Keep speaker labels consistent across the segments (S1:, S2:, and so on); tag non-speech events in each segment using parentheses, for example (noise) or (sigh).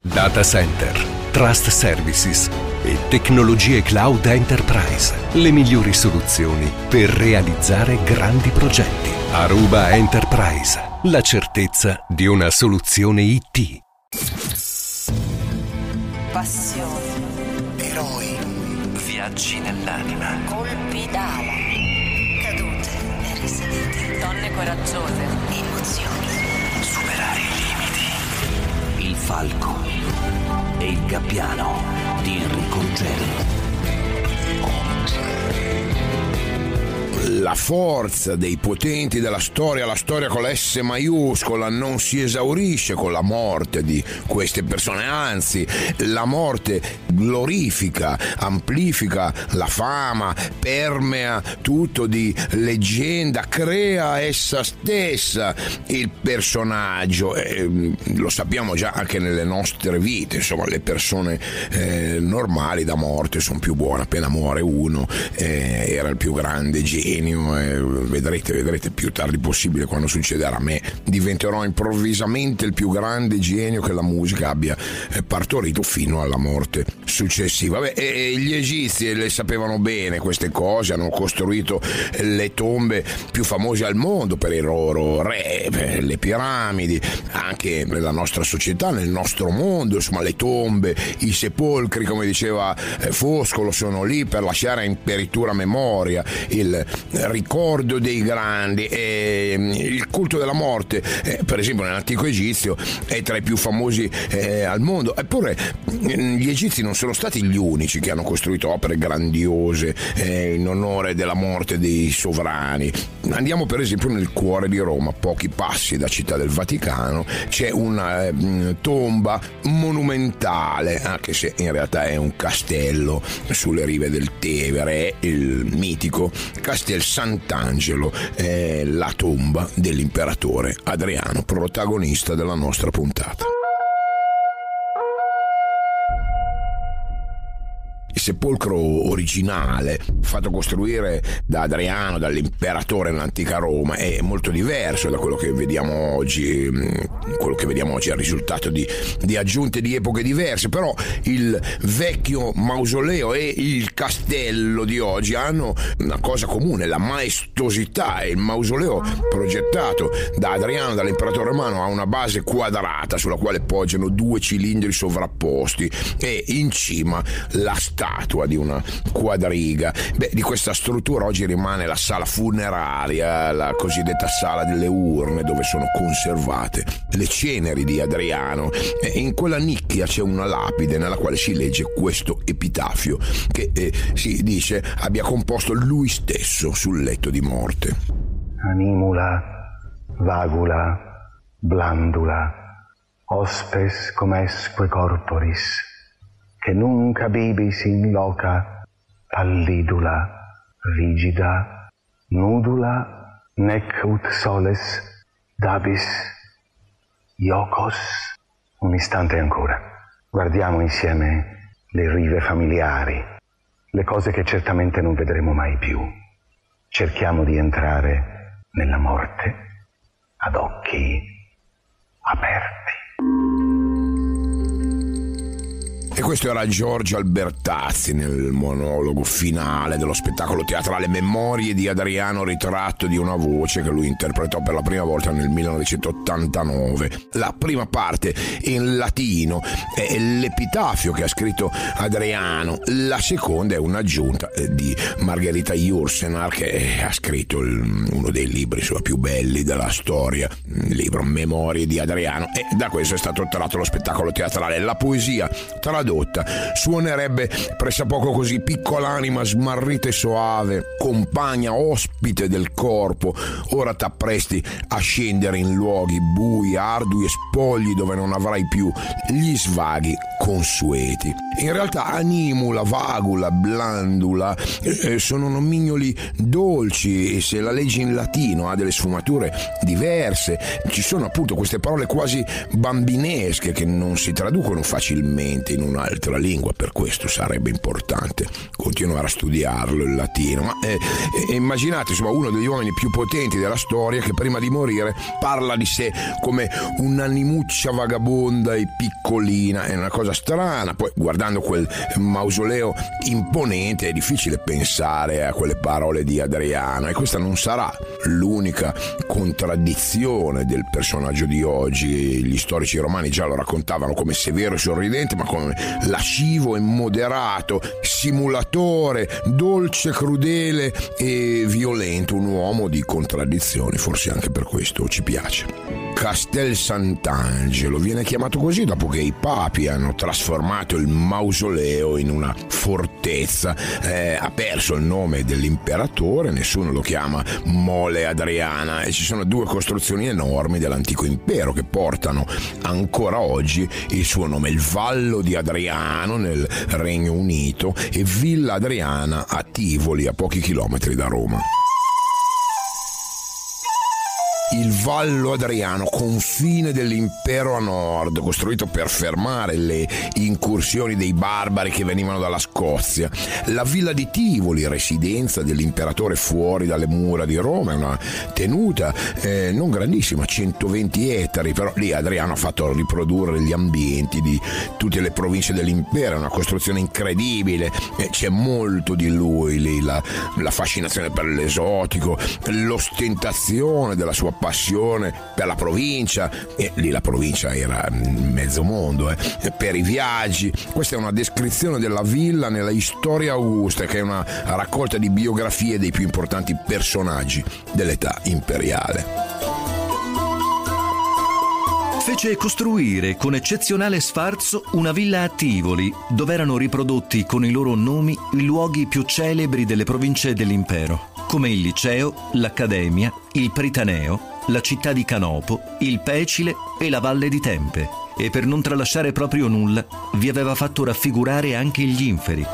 S1: Data center, trust services e tecnologie cloud enterprise. Le migliori soluzioni per realizzare grandi progetti. Aruba Enterprise. La certezza di una soluzione IT.
S2: Passione,
S3: Eroi. Viaggi nell'anima.
S2: colpi d'ala, cadute e risalite, donne coraggiose, emozioni.
S3: Il falco e il gabbiano di Enrico Ruggeri.
S4: La forza dei potenti della storia, la storia con la S maiuscola, non si esaurisce con la morte di queste persone, anzi la morte glorifica, amplifica la fama, permea tutto di leggenda, crea essa stessa il personaggio. E, lo sappiamo già anche nelle nostre vite, insomma le persone eh, normali da morte sono più buone, appena muore uno eh, era il più grande genio, eh, vedrete, vedrete più tardi possibile quando succederà. A me, diventerò improvvisamente il più grande genio che la musica abbia eh, partorito fino alla morte successiva. Beh, e, e gli egizi le sapevano bene queste cose, hanno costruito le tombe più famose al mondo per i loro re, le piramidi, anche nella nostra società, nel nostro mondo, insomma le tombe, i sepolcri, come diceva eh, Foscolo, sono lì per lasciare in peritura memoria il ricordo dei grandi e mm, il culto della morte, eh, per esempio nell'antico Egizio, è tra i più famosi eh, al mondo. Eppure mm, gli egizi non sono stati gli unici che hanno costruito opere grandiose eh, in onore della morte dei sovrani. Andiamo per esempio nel cuore di Roma, a pochi passi da Città del Vaticano, c'è una eh, tomba monumentale, anche se in realtà è un castello sulle rive del Tevere, il mitico Castel Sant'Angelo, è la tomba dell'imperatore Adriano, protagonista della nostra puntata. Sepolcro originale, fatto costruire da Adriano, dall'imperatore nell'antica Roma, è molto diverso da quello che vediamo oggi. mh, Quello che vediamo oggi è il risultato di, di aggiunte di epoche diverse, però il vecchio mausoleo e il castello di oggi hanno una cosa comune, la maestosità. Il mausoleo progettato da Adriano, dall'imperatore romano, ha una base quadrata sulla quale poggiano due cilindri sovrapposti e in cima la statua di una quadriga. Beh, di questa struttura oggi rimane la sala funeraria, la cosiddetta sala delle urne, dove sono conservate le ceneri di Adriano. E in quella nicchia c'è una lapide nella quale si legge questo epitafio che eh, si dice abbia composto lui stesso sul letto di morte.
S5: animula, vagula, blandula, hospes comesque corporis, che nunc abibis in loca, pallidula, rigida, nudula, nec ut soles, dabis, iocos. Un istante ancora. Guardiamo insieme le rive familiari, le cose che certamente non vedremo mai più. Cerchiamo di entrare nella morte ad occhi aperti.
S4: E questo era Giorgio Albertazzi nel monologo finale dello spettacolo teatrale Memorie di Adriano ritratto di una voce che lui interpretò per la prima volta nel 1989. La prima parte in latino è l'epitafio che ha scritto Adriano, la seconda è un'aggiunta eh, di Margherita Jursenar che ha scritto uno dei libri più belli della storia, il libro Memorie di Adriano e da questo è stato tratto lo spettacolo teatrale. La poesia tradotta suonerebbe pressappoco così piccola anima smarrita e soave, compagna ospite del corpo, ora t'appresti a scendere in luoghi bui, ardui e spogli dove non avrai più gli svaghi consueti. In realtà animula, vagula, blandula eh, sono nomignoli dolci e se la leggi in latino ha delle sfumature diverse, ci sono appunto queste parole quasi bambinesche che non si traducono facilmente in una un'altra lingua, per questo sarebbe importante continuare a studiarlo il latino. Ma eh, eh, immaginate insomma uno degli uomini più potenti della storia che prima di morire parla di sé come un'animuccia vagabonda e piccolina, è una cosa strana. Poi guardando quel mausoleo imponente è difficile pensare a quelle parole di Adriano e questa non sarà l'unica contraddizione del personaggio di oggi. Gli storici romani già lo raccontavano come severo e sorridente, ma come lascivo e moderato, simulatore, dolce, crudele e violento, un uomo di contraddizioni, forse anche per questo ci piace. Castel Sant'Angelo viene chiamato così dopo che i papi hanno trasformato il mausoleo in una fortezza. Eh, ha perso il nome dell'imperatore, nessuno lo chiama Mole Adriana. E ci sono due costruzioni enormi dell'antico impero che portano ancora oggi il suo nome, il Vallo di Adriano nel Regno Unito e Villa Adriana a Tivoli a pochi chilometri da Roma il Vallo Adriano, confine dell'impero a nord, costruito per fermare le incursioni dei barbari che venivano dalla Scozia. La villa di Tivoli, residenza dell'imperatore fuori dalle mura di Roma, è una tenuta eh, non grandissima, 120 ettari, però lì Adriano ha fatto riprodurre gli ambienti di tutte le province dell'impero, è una costruzione incredibile, eh, c'è molto di lui lì, la, la fascinazione per l'esotico, l'ostentazione della sua passione per la provincia, e lì la provincia era mezzo mondo, eh, per i viaggi. Questa è una descrizione della villa nella Storia Augusta, che è una raccolta di biografie dei più importanti personaggi dell'età imperiale
S6: fece costruire con eccezionale sfarzo una villa a Tivoli, dove erano riprodotti con i loro nomi i luoghi più celebri delle province dell'impero, come il Liceo, l'Accademia, il Pritaneo, la città di Canopo, il Pecile e la valle di Tempe. E per non tralasciare proprio nulla, vi aveva fatto raffigurare anche gli inferi.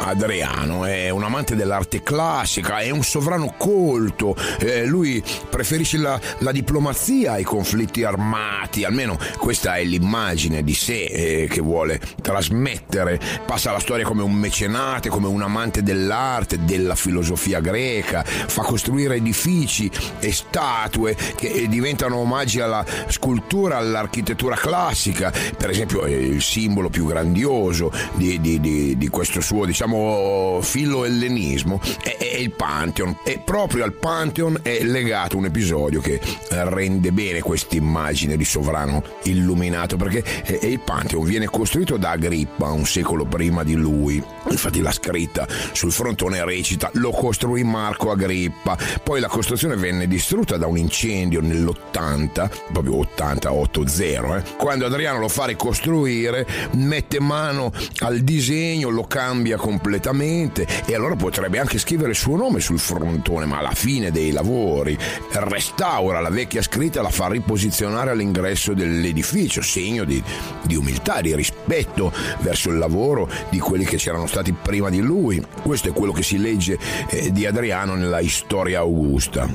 S4: Adriano è un amante dell'arte classica, è un sovrano colto, eh, lui preferisce la, la, diplomazia ai conflitti armati, almeno questa è l'immagine di sé eh, che vuole trasmettere, passa la storia come un mecenate, come un amante dell'arte, della filosofia greca, fa costruire edifici e statue che diventano omaggi alla scultura, all'architettura classica, per esempio il simbolo più grandioso di, di, di, di questo suo diciamo diciamo filo-ellenismo è, è, il Pantheon. E proprio al Pantheon è legato un episodio che rende bene questa immagine di sovrano illuminato perché il Pantheon viene costruito da Agrippa un secolo prima di lui. Infatti la scritta sul frontone recita lo costruì Marco Agrippa poi la costruzione venne distrutta da un incendio nell'80 proprio 80 80 eh, quando Adriano lo fa ricostruire mette mano al disegno lo cambia completamente completamente e allora potrebbe anche scrivere il suo nome sul frontone, ma alla fine dei lavori restaura la vecchia scritta e la fa riposizionare all'ingresso dell'edificio, segno di, di umiltà, di rispetto verso il lavoro di quelli che c'erano stati prima di lui. Questo è quello che si legge eh, di Adriano nella Storia Augusta.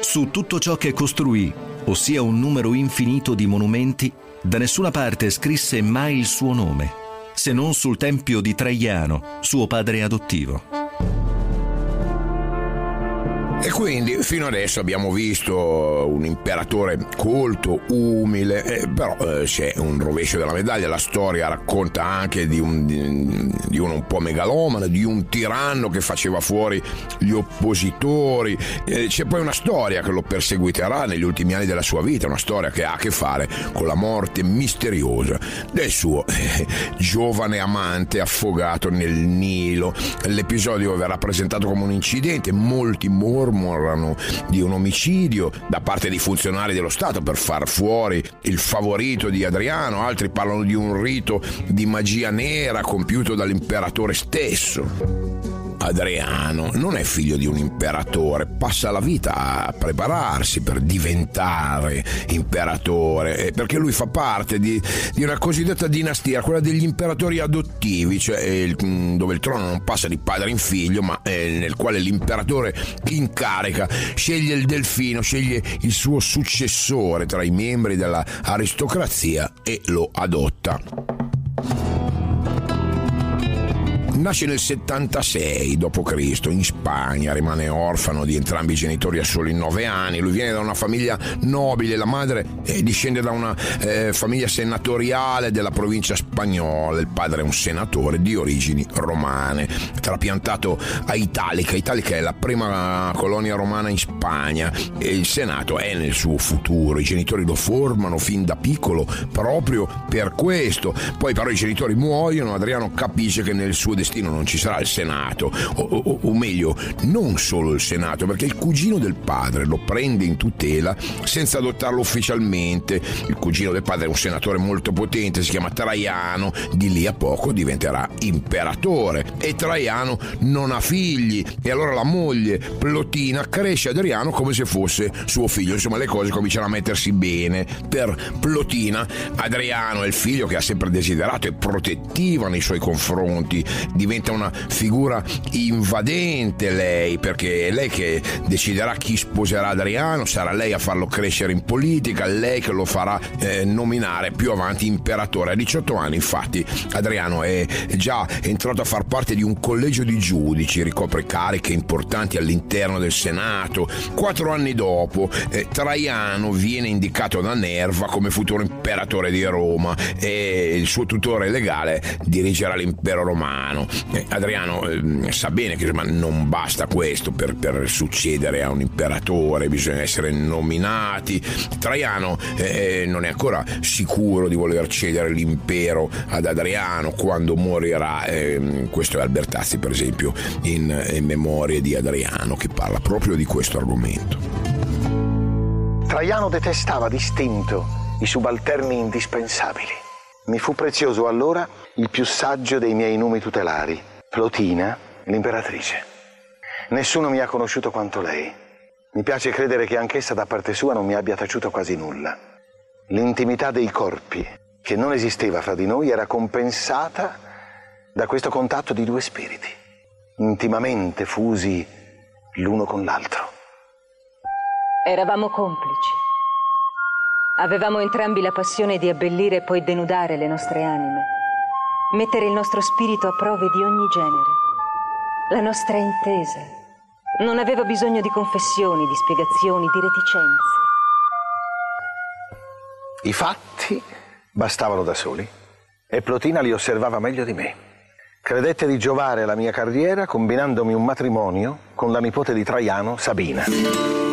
S6: Su tutto ciò che costruì, ossia un numero infinito di monumenti, da nessuna parte scrisse mai il suo nome, se non sul tempio di Traiano, suo padre adottivo.
S4: E quindi fino adesso abbiamo visto un imperatore colto, umile, eh, però eh, c'è un rovescio della medaglia, la storia racconta anche di, un, di, di uno un po' megalomane, di un tiranno che faceva fuori gli oppositori, eh, c'è poi una storia che lo perseguiterà negli ultimi anni della sua vita, una storia che ha a che fare con la morte misteriosa del suo eh, giovane amante affogato nel Nilo. L'episodio verrà presentato come un incidente, molti morti mormorano di un omicidio da parte di funzionari dello Stato per far fuori il favorito di Adriano, altri parlano di un rito di magia nera compiuto dall'imperatore stesso. Adriano non è figlio di un imperatore, passa la vita a prepararsi per diventare imperatore, eh, perché lui fa parte di, di una cosiddetta dinastia, quella degli imperatori adottivi, cioè il, mm, dove il trono non passa di padre in figlio, ma eh, nel quale l'imperatore in carica sceglie il delfino, sceglie il suo successore tra i membri dell'aristocrazia e lo adotta. Nasce nel 76 d.C. in Spagna, rimane orfano di entrambi i genitori a soli 9 anni. Lui viene da una famiglia nobile, la madre eh, discende da una eh, famiglia senatoriale della provincia spagnola, il padre è un senatore di origini romane, trapiantato a Italica. Italica è la prima colonia romana in Spagna e il Senato è nel suo futuro. I genitori lo formano fin da piccolo proprio per questo. Poi però i genitori muoiono, Adriano capisce che nel suo destino destino non ci sarà il Senato, o, o, o, meglio, non solo il Senato, perché il cugino del padre lo prende in tutela senza adottarlo ufficialmente. Il cugino del padre è un senatore molto potente, si chiama Traiano, di lì a poco diventerà imperatore. E Traiano non ha figli, e allora la moglie Plotina cresce Adriano come se fosse suo figlio. Insomma, le cose cominciano a mettersi bene. Per Plotina, Adriano è il figlio che ha sempre desiderato e protettiva nei suoi confronti diventa una figura invadente lei, perché è lei che deciderà chi sposerà Adriano, sarà lei a farlo crescere in politica, lei che lo farà eh, nominare più avanti imperatore. A 18 anni infatti Adriano è già entrato a far parte di un collegio di giudici, ricopre cariche importanti all'interno del Senato. Quattro anni dopo eh, Traiano viene indicato da Nerva come futuro imperatore di Roma e il suo tutore legale dirigerà l'impero romano. Eh, Adriano eh, sa bene che insomma, non basta questo per, per, succedere a un imperatore, bisogna essere nominati. Traiano eh, non è ancora sicuro di voler cedere l'impero ad Adriano quando morirà. Ehm, questo è Albertazzi, per esempio, in, in Memorie di Adriano, che parla proprio di questo argomento.
S5: Traiano detestava distinto i subalterni indispensabili. Mi fu prezioso allora il più saggio dei miei numi tutelari, Plotina, l'imperatrice. Nessuno mi ha conosciuto quanto lei. Mi piace credere che anch'essa da parte sua non mi abbia taciuto quasi nulla. L'intimità dei corpi, che non esisteva fra di noi, era compensata da questo contatto di due spiriti, intimamente fusi l'uno con l'altro.
S7: Eravamo complici. Avevamo entrambi la passione di abbellire e poi denudare le nostre anime, mettere il nostro spirito a prove di ogni genere. La nostra intesa non aveva bisogno di confessioni, di spiegazioni, di reticenze.
S5: I fatti bastavano da soli e Plotina li osservava meglio di me. Credette di giovare alla mia carriera combinandomi un matrimonio con la nipote di Traiano, Sabina.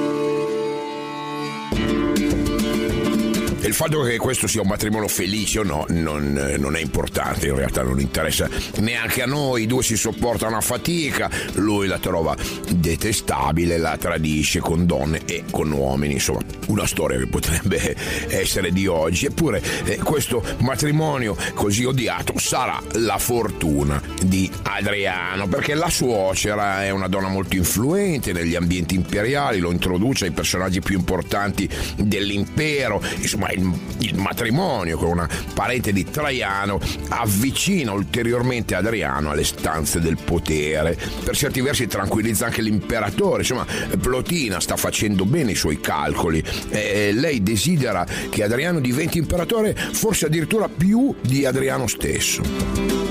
S4: Il fatto che questo sia un matrimonio felice o no non, eh, non, è importante, in realtà non interessa neanche a noi, i due si sopportano a fatica, lui la trova detestabile, la tradisce con donne e con uomini, insomma una storia che potrebbe (laughs) essere di oggi, eppure eh, questo matrimonio così odiato sarà la fortuna di Adriano, perché la suocera è una donna molto influente negli ambienti imperiali, lo introduce ai personaggi più importanti dell'impero, insomma il, il matrimonio con una parente di Traiano avvicina ulteriormente Adriano alle stanze del potere. Per certi versi tranquillizza anche l'imperatore, insomma Plotina sta facendo bene i suoi calcoli. Eh, lei desidera che Adriano diventi imperatore forse addirittura più di Adriano stesso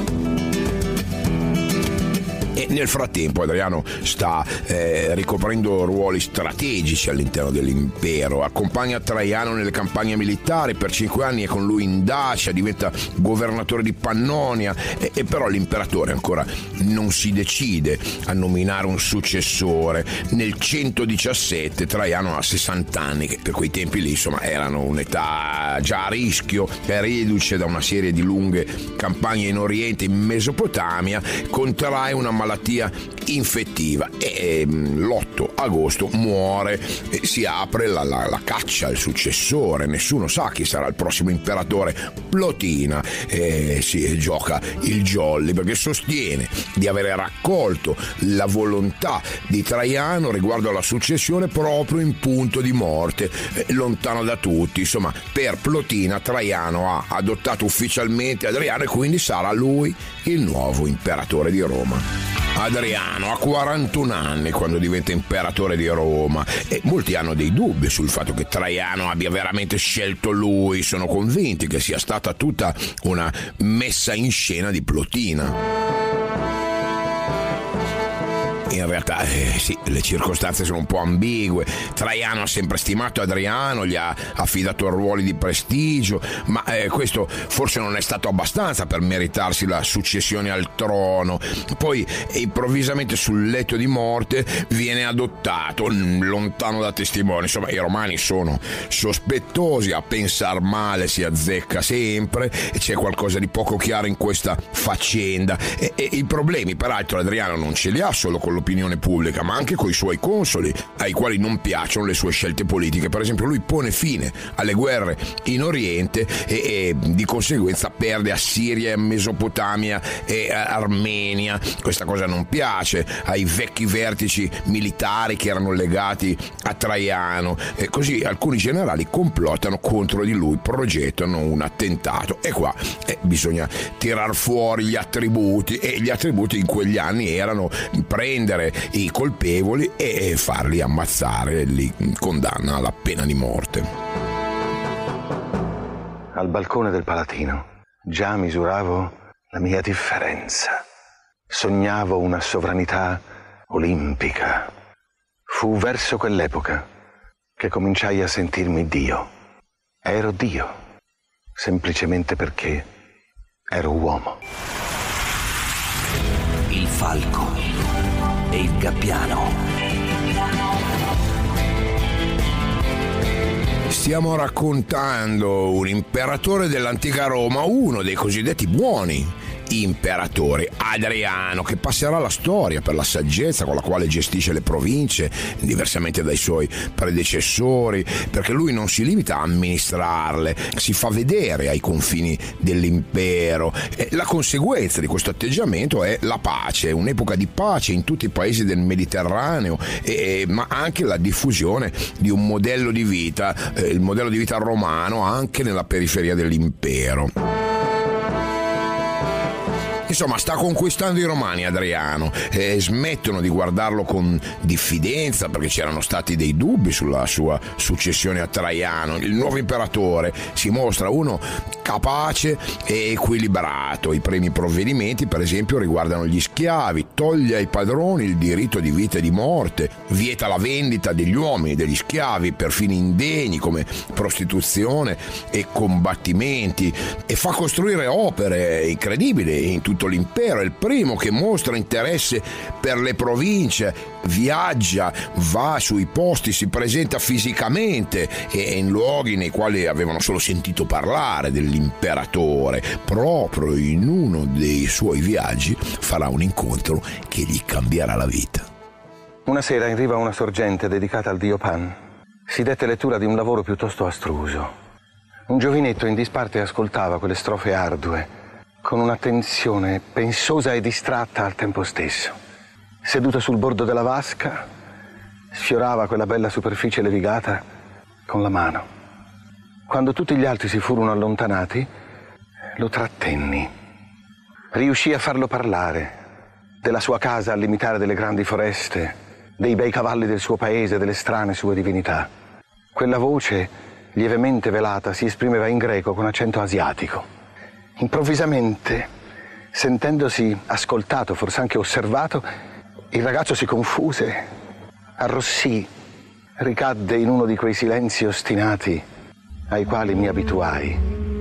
S4: nel frattempo Adriano sta eh, ricoprendo ruoli strategici all'interno dell'impero, accompagna Traiano nelle campagne militari, per cinque anni è con lui in Dacia, diventa governatore di Pannonia e, e però l'imperatore ancora non si decide a nominare un successore. Nel 117 Traiano ha 60 anni, che per quei tempi lì insomma erano un'età già a rischio, è riduce da una serie di lunghe campagne in Oriente, in Mesopotamia, contrae una malattia malattia infettiva e l'8 agosto muore si apre la, la, la caccia al successore, nessuno sa chi sarà il prossimo imperatore. Plotina e si gioca il jolly perché sostiene di avere raccolto la volontà di Traiano riguardo alla successione proprio in punto di morte, eh, lontano da tutti. Insomma, per Plotina Traiano ha adottato ufficialmente Adriano e quindi sarà lui il nuovo imperatore di Roma. Adriano ha 41 anni quando diventa imperatore di Roma. E molti hanno dei dubbi sul fatto che Traiano abbia veramente scelto lui, sono convinti che sia stata tutta una messa in scena di Plotina in realtà eh, sì, le circostanze sono un po' ambigue. Traiano ha sempre stimato Adriano, gli ha affidato ruoli di prestigio, ma eh, questo forse non è stato abbastanza per meritarsi la successione al trono. Poi improvvisamente sul letto di morte viene adottato, lontano da testimoni. Insomma, i romani sono sospettosi, a pensar male si azzecca sempre e c'è qualcosa di poco chiaro in questa faccenda. E, e i problemi, peraltro, Adriano non ce li ha solo con lo l'opinione pubblica, ma anche coi suoi consoli, ai quali non piacciono le sue scelte politiche. Per esempio, lui pone fine alle guerre in Oriente e, e di conseguenza perde Assiria, Mesopotamia e Armenia. Questa cosa non piace ai vecchi vertici militari che erano legati a Traiano. E così alcuni generali complottano contro di lui, progettano un attentato. E qua eh, bisogna tirar fuori gli attributi e gli attributi in quegli anni erano prendere prendere i colpevoli e farli ammazzare, li condanna alla pena di morte.
S5: Al balcone del Palatino già misuravo la mia differenza. Sognavo una sovranità olimpica. Fu verso quell'epoca che cominciai a sentirmi Dio. Ero Dio, semplicemente perché ero uomo.
S3: Il falco e il Gabbiano.
S4: Stiamo raccontando un imperatore dell'antica Roma, uno dei cosiddetti buoni imperatore Adriano che passerà la storia per la saggezza con la quale gestisce le province, diversamente dai suoi predecessori, perché lui non si limita a amministrarle, si fa vedere ai confini dell'impero. E la conseguenza di questo atteggiamento è la pace, un'epoca di pace in tutti i paesi del Mediterraneo, e, ma anche la diffusione di un modello di vita, eh, il modello di vita romano anche nella periferia dell'impero. Insomma, sta conquistando i romani Adriano e smettono di guardarlo con diffidenza perché c'erano stati dei dubbi sulla sua successione a Traiano. Il nuovo imperatore si mostra uno capace e equilibrato. I primi provvedimenti, per esempio, riguardano gli schiavi, toglie ai padroni il diritto di vita e di morte, vieta la vendita degli uomini, degli schiavi per fini indegni come prostituzione e combattimenti e fa costruire opere incredibili in tutto l'impero. È il primo che mostra interesse per le province, viaggia, va sui posti, si presenta fisicamente e in luoghi nei quali avevano solo sentito parlare dell'imperatore. Proprio in uno dei suoi viaggi farà un incontro che gli cambierà la vita.
S5: Una sera in riva a una sorgente dedicata al dio Pan si dette lettura di un lavoro piuttosto astruso. Un giovinetto in disparte ascoltava quelle strofe ardue con un'attenzione pensosa e distratta al tempo stesso seduto sul bordo della vasca, sfiorava quella bella superficie levigata con la mano. Quando tutti gli altri si furono allontanati, lo trattenni. Riuscì a farlo parlare della sua casa al limitare delle grandi foreste, dei bei cavalli del suo paese, delle strane sue divinità. Quella voce, lievemente velata, si esprimeva in greco con accento asiatico. Improvvisamente, sentendosi ascoltato, forse anche osservato, il ragazzo si confuse, arrossì, ricadde in uno di quei silenzi ostinati ai quali mi abituai.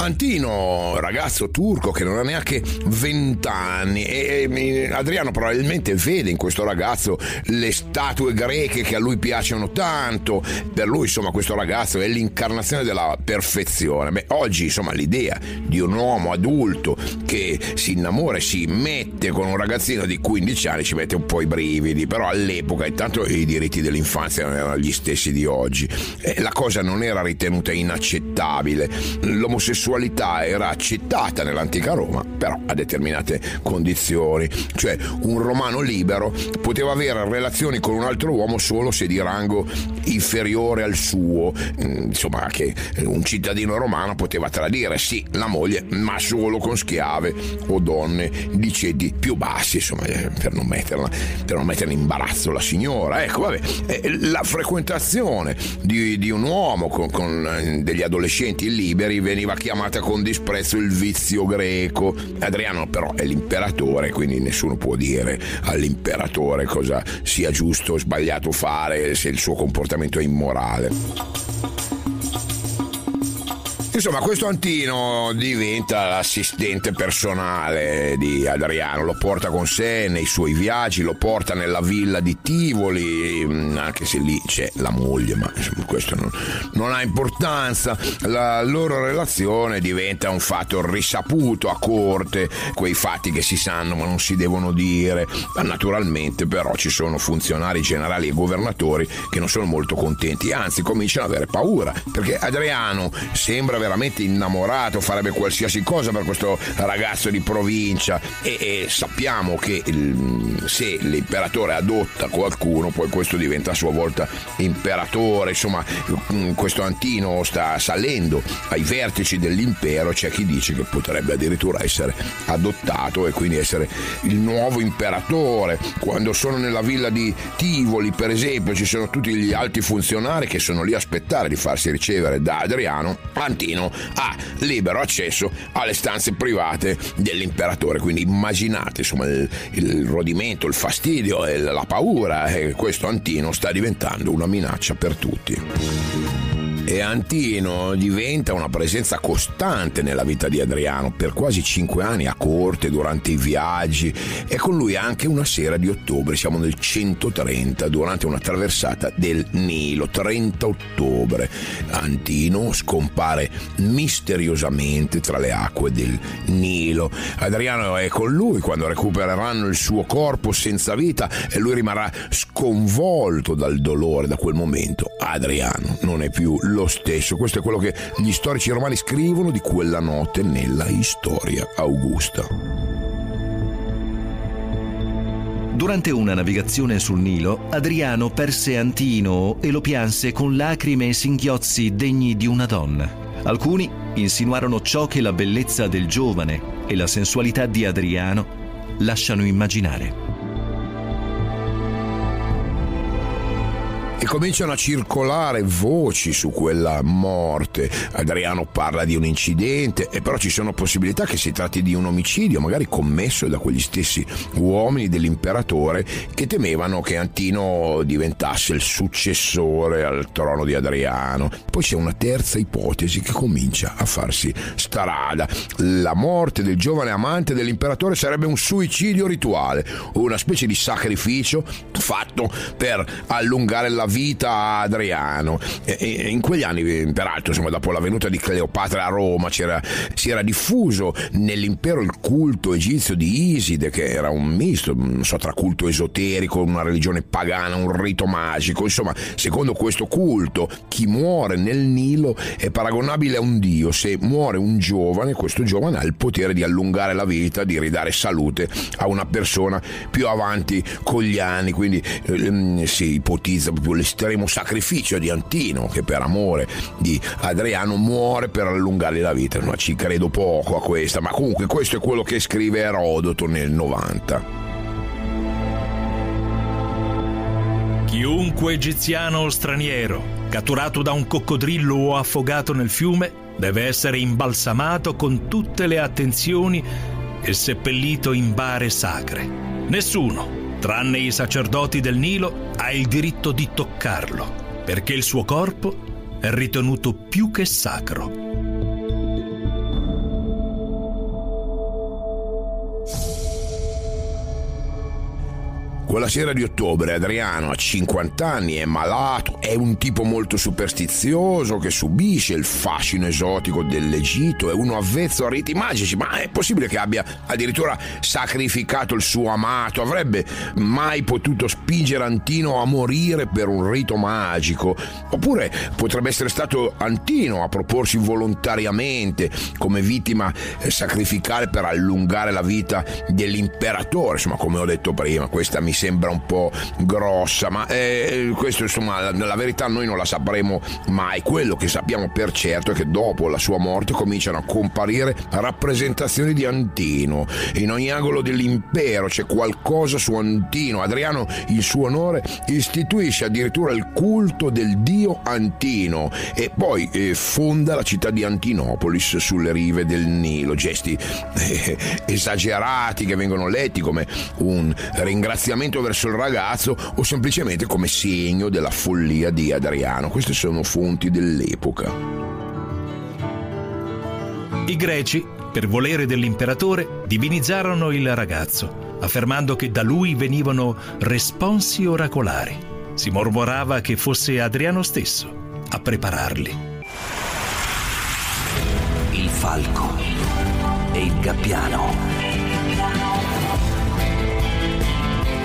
S4: Antino, ragazzo turco che non ha neanche 20 anni e, e Adriano probabilmente vede in questo ragazzo le statue greche che a lui piacciono tanto. Per lui, insomma, questo ragazzo è l'incarnazione della perfezione. Beh, oggi, insomma, l'idea di un uomo adulto che si innamora e si mette con un ragazzino di 15 anni ci mette un po' i brividi, però all'epoca intanto i diritti dell'infanzia non erano gli stessi di oggi. E la cosa non era ritenuta inaccettabile. L'omosessualità era accettata nell'antica Roma, però a determinate condizioni. Cioè un romano libero poteva avere relazioni con un altro uomo solo se di rango inferiore al suo. Mm, insomma, che un cittadino romano poteva tradire, sì, la moglie, ma solo con schiave o donne di ceti più bassi, insomma, eh, per non metterla, per non mettere in imbarazzo la signora. Ecco, vabbè, eh, la frequentazione di, di un uomo con, con, eh, degli adolescenti liberi veniva chiamata con disprezzo il vizio greco. Adriano però è l'imperatore, quindi nessuno può dire all'imperatore cosa sia giusto o sbagliato fare se il suo comportamento è immorale. Insomma, questo Antino diventa l'assistente personale di Adriano, lo porta con sé nei suoi viaggi, lo porta nella villa di Tivoli, mm, anche se lì c'è la moglie, ma insomma, questo non, non ha importanza. La loro relazione diventa un fatto risaputo a corte, quei fatti che si sanno ma non si devono dire. Naturalmente però ci sono funzionari generali e governatori che non sono molto contenti, anzi cominciano ad avere paura, perché Adriano sembra veramente innamorato, farebbe qualsiasi cosa per questo ragazzo di provincia. E, e sappiamo che il, se l'imperatore adotta qualcuno poi questo diventa a sua volta imperatore, insomma mm, questo Antino sta salendo ai vertici dell'impero, c'è chi dice che potrebbe addirittura essere adottato e quindi essere il nuovo imperatore. Quando sono nella villa di Tivoli per esempio ci sono tutti gli alti funzionari che sono lì a aspettare di farsi ricevere da Adriano, Antino cittadino ha libero accesso alle stanze private dell'imperatore. Quindi immaginate insomma, il, il rodimento, il fastidio la paura. E questo Antino sta diventando una minaccia per tutti e Antino diventa una presenza costante nella vita di Adriano per quasi cinque anni a corte durante i viaggi e con lui anche una sera di ottobre, siamo nel 130 durante una traversata del Nilo, 30 ottobre. Antino scompare misteriosamente tra le acque del Nilo. Adriano è con lui quando recupereranno il suo corpo senza vita e lui rimarrà sconvolto dal dolore da quel momento. Adriano non è più lo stesso. Questo è quello che gli storici romani scrivono di quella notte nella Storia Augusta.
S6: Durante una navigazione sul Nilo, Adriano perse Antino e lo pianse con lacrime e singhiozzi degni di una donna. Alcuni insinuarono ciò che la bellezza del giovane e la sensualità di Adriano lasciano immaginare.
S4: Cominciano a circolare voci su quella morte. Adriano parla di un incidente, e però ci sono possibilità che si tratti di un omicidio, magari commesso da quegli stessi uomini dell'imperatore che temevano che Antino diventasse il successore al trono di Adriano. Poi c'è una terza ipotesi che comincia a farsi strada. La morte del giovane amante dell'imperatore sarebbe un suicidio rituale, una specie di sacrificio fatto per allungare la vita a Adriano. E, e in quegli anni, peraltro, insomma, dopo la venuta di Cleopatra a Roma, si era diffuso nell'impero il culto egizio di Iside, che era un misto, so, tra culto esoterico, una religione pagana, un rito magico. Insomma, secondo questo culto, chi muore nel Nilo è paragonabile a un dio. Se muore un giovane, questo giovane ha il potere di allungare la vita, di ridare salute a una persona più avanti con gli anni. Quindi eh, si ipotizza proprio l'estremo sacrificio di Antino che per amore di Adriano muore per allungargli la vita. Ma ci credo poco a questa, ma comunque questo è quello che scrive Erodoto nel 90.
S8: Chiunque egiziano o straniero, catturato da un coccodrillo o affogato nel fiume, deve essere imbalsamato con tutte le attenzioni e seppellito in bare sacre. Nessuno, tranne i sacerdoti del Nilo, ha il diritto di toccarlo, perché il suo corpo è ritenuto più che sacro.
S4: Quella sera di ottobre Adriano ha 50 anni, è malato, è un tipo molto superstizioso che subisce il fascino esotico dell'Egitto, è uno avvezzo a riti magici, ma è possibile che abbia addirittura sacrificato il suo amato? Avrebbe mai potuto spingere Antino a morire per un rito magico? Oppure potrebbe essere stato Antino a proporsi volontariamente come vittima eh, sacrificale per allungare la vita dell'imperatore? Insomma, come ho detto prima, questa mi sembra un po' grossa, ma eh, questo insomma la, la, verità noi non la sapremo mai. Quello che sappiamo per certo è che dopo la sua morte cominciano a comparire rappresentazioni di Antino. In ogni angolo dell'impero c'è qualcosa su Antino. Adriano, in suo onore, istituisce addirittura il culto del dio Antino e poi eh, fonda la città di Antinopolis sulle rive del Nilo. Gesti eh, esagerati che vengono letti come un ringraziamento sentimento verso il ragazzo o semplicemente come segno della follia di Adriano. Queste sono fonti dell'epoca.
S8: I greci, per volere dell'imperatore, divinizzarono il ragazzo, affermando che da lui venivano responsi oracolari. Si mormorava che fosse Adriano stesso a prepararli.
S3: Il falco e il gabbiano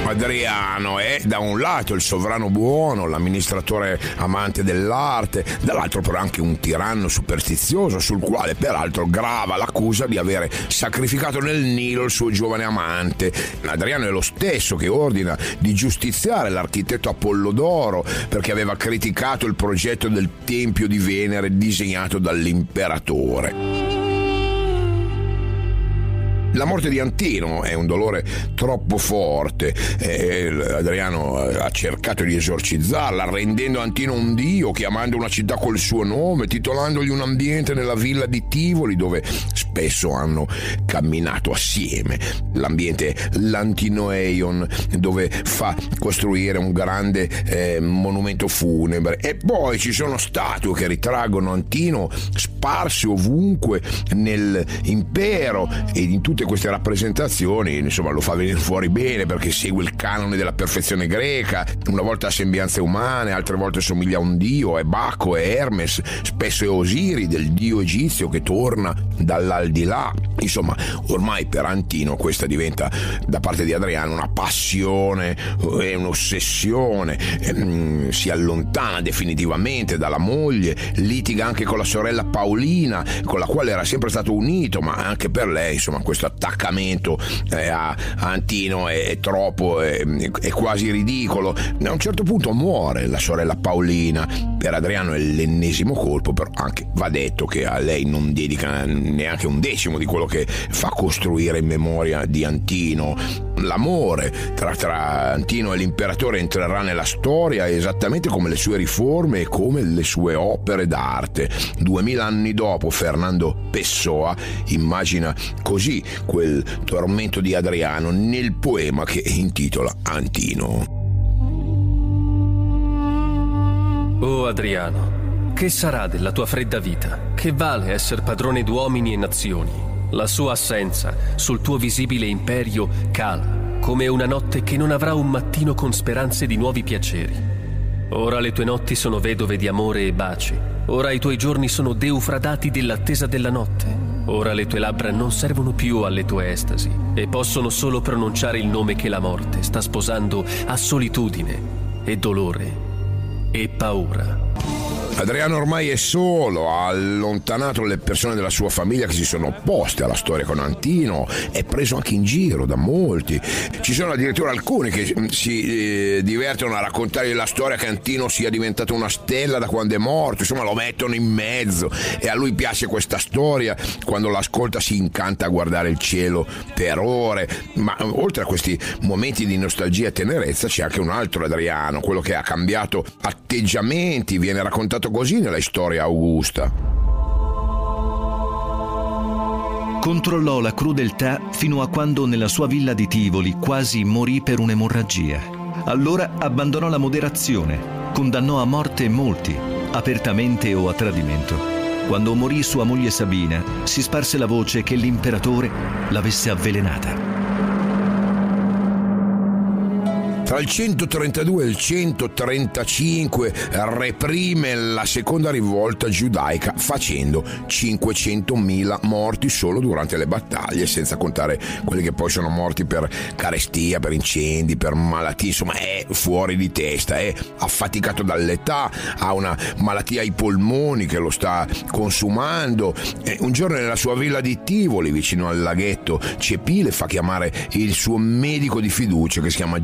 S4: Adriano è da un lato il sovrano buono, l'amministratore amante dell'arte, dall'altro però anche un tiranno superstizioso sul quale peraltro grava l'accusa di avere sacrificato nel Nilo il suo giovane amante. Adriano è lo stesso che ordina di giustiziare l'architetto Apollodoro perché aveva criticato il progetto del Tempio di Venere disegnato dall'imperatore. La morte di Antino è un dolore troppo forte. Eh, Adriano ha cercato di esorcizzarla, rendendo Antino un dio, chiamando una città col suo nome, titolandogli un ambiente nella villa di Tivoli dove spesso hanno camminato assieme. L'ambiente Lantinoeion dove fa costruire un grande eh, monumento funebre. E poi ci sono statue che ritraggono Antino sparse ovunque nell'impero e in tutte queste rappresentazioni, insomma, lo fa venire fuori bene perché segue il canone della perfezione greca, una volta ha sembianze umane, altre volte somiglia a un dio, è Baco, è Hermes, spesso è Osiri del dio egizio che torna dall'aldilà. Insomma, ormai per Antino questa diventa da parte di Adriano una passione, è un'ossessione, ehm, si allontana definitivamente dalla moglie, litiga anche con la sorella Paolina, con la quale era sempre stato unito, ma anche per lei, insomma, questo attaccamento eh, a, Antino è, è troppo, è, è, quasi ridicolo. A un certo punto muore la sorella Paolina, per Adriano è l'ennesimo colpo, però anche va detto che a lei non dedica neanche un decimo di quello che fa costruire in memoria di Antino. L'amore tra, tra Antino e l'imperatore entrerà nella storia esattamente come le sue riforme e come le sue opere d'arte. Duemila anni dopo Fernando Pessoa immagina così quel tormento di Adriano nel poema che intitola Antino.
S9: Oh Adriano, che sarà della tua fredda vita? Che vale essere padrone d'uomini e nazioni? La sua assenza sul tuo visibile imperio cala, come una notte che non avrà un mattino con speranze di nuovi piaceri. Ora le tue notti sono vedove di amore e baci, ora i tuoi giorni sono deufradati dell'attesa della notte. Ora le tue labbra non servono più alle tue estasi e possono solo pronunciare il nome che la morte sta sposando a solitudine e dolore e paura.
S4: Adriano ormai è solo, ha allontanato le persone della sua famiglia che si sono opposte alla storia con Antino, è preso anche in giro da molti. Ci sono addirittura alcuni che mm, si eh, divertono a raccontare la storia che Antino sia diventato una stella da quando è morto, insomma lo mettono in mezzo e a lui piace questa storia, quando l'ascolta si incanta a guardare il cielo per ore, ma oltre a questi momenti di nostalgia e tenerezza c'è anche un altro Adriano, quello che ha cambiato atteggiamenti, viene raccontato fatto così nella storia augusta.
S6: Controllò la crudeltà fino a quando nella sua villa di Tivoli quasi morì per un'emorragia. Allora abbandonò la moderazione, condannò a morte molti, apertamente o a tradimento. Quando morì sua moglie Sabina, si sparse la voce che l'imperatore l'avesse avvelenata.
S4: Tra il 132 e il 135 reprime la seconda rivolta giudaica facendo 500.000 morti solo durante le battaglie, senza contare quelli che poi sono morti per carestia, per incendi, per malattie, insomma è fuori di testa, è affaticato dall'età, ha una malattia ai polmoni che lo sta consumando. Un giorno nella sua villa di Tivoli, vicino al laghetto, Cepile fa chiamare il suo medico di fiducia che si chiama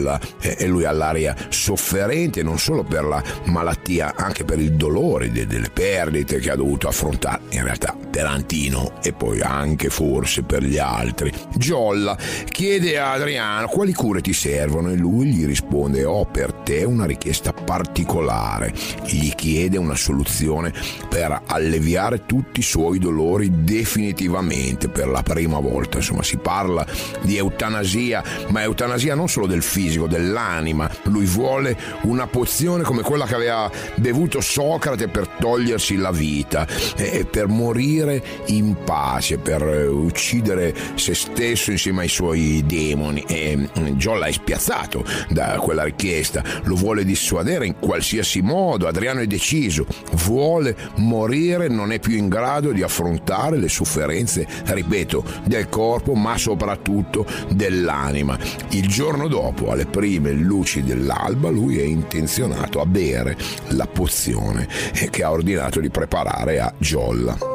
S4: Jolla e lui ha l'aria sofferente non solo per la malattia, anche per il dolore delle perdite che ha dovuto affrontare, in realtà per Antino e poi anche forse per gli altri. Jolla chiede a Adriano quali cure ti servono e lui gli risponde ho per te una richiesta particolare. Gli chiede una soluzione per alleviare tutti i suoi dolori definitivamente per la prima volta. Insomma si parla di eutanasia, ma eutanasia non solo del fisico, dell'anima. Lui vuole una pozione come quella che aveva bevuto Socrate per togliersi la vita e per morire in pace, per uccidere se stesso insieme ai suoi demoni. E mm, Jolla è spiazzato da quella richiesta, lo vuole dissuadere in qualsiasi modo. Adriano è deciso, vuole morire, non è più in grado di affrontare le sofferenze, ripeto, del corpo, ma soprattutto dell'anima. Il giorno dopo, alle prime luci dell'alba, lui è intenzionato a bere la pozione che ha ordinato di preparare a Jolla.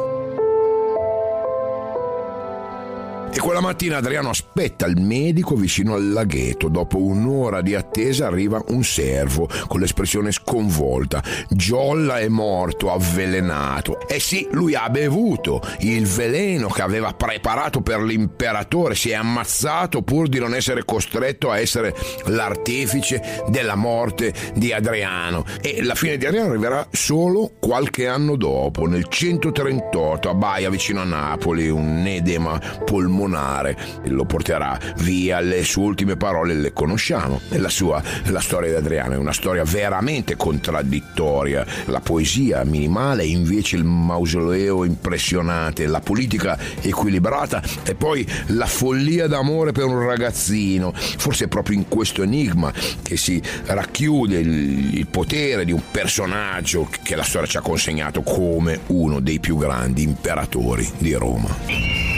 S4: E quella mattina Adriano aspetta il medico vicino al laghetto. Dopo un'ora di attesa arriva un servo con l'espressione sconvolta. Giolla è morto, avvelenato. Eh sì, lui ha bevuto il veleno che aveva preparato per l'imperatore. Si è ammazzato pur di non essere costretto a essere l'artefice della morte di Adriano. E la fine di Adriano arriverà solo qualche anno dopo, nel 138, a Baia, vicino a Napoli, un edema polmonare polmonare, lo porterà via, le sue ultime parole le conosciamo. La sua, la storia di Adriano è una storia veramente contraddittoria, la poesia minimale invece il mausoleo impressionante, la politica equilibrata e poi la follia d'amore per un ragazzino. Forse è proprio in questo enigma che si racchiude il, il potere di un personaggio che la storia ci ha consegnato come uno dei più grandi imperatori di Roma.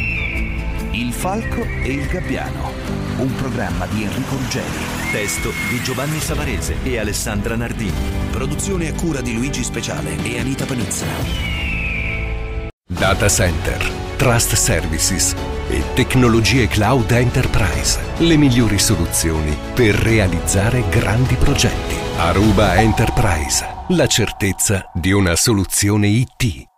S3: Il falco e il gabbiano. Un programma di Enrico Ruggeri.
S6: Testo di Giovanni Savarese e Alessandra Nardini.
S3: Produzione a cura di Luigi Speciale e Anita Panizza.
S1: Data Center, Trust Services e tecnologie cloud enterprise. Le migliori soluzioni per realizzare grandi progetti. Aruba Enterprise. La certezza di una soluzione IT.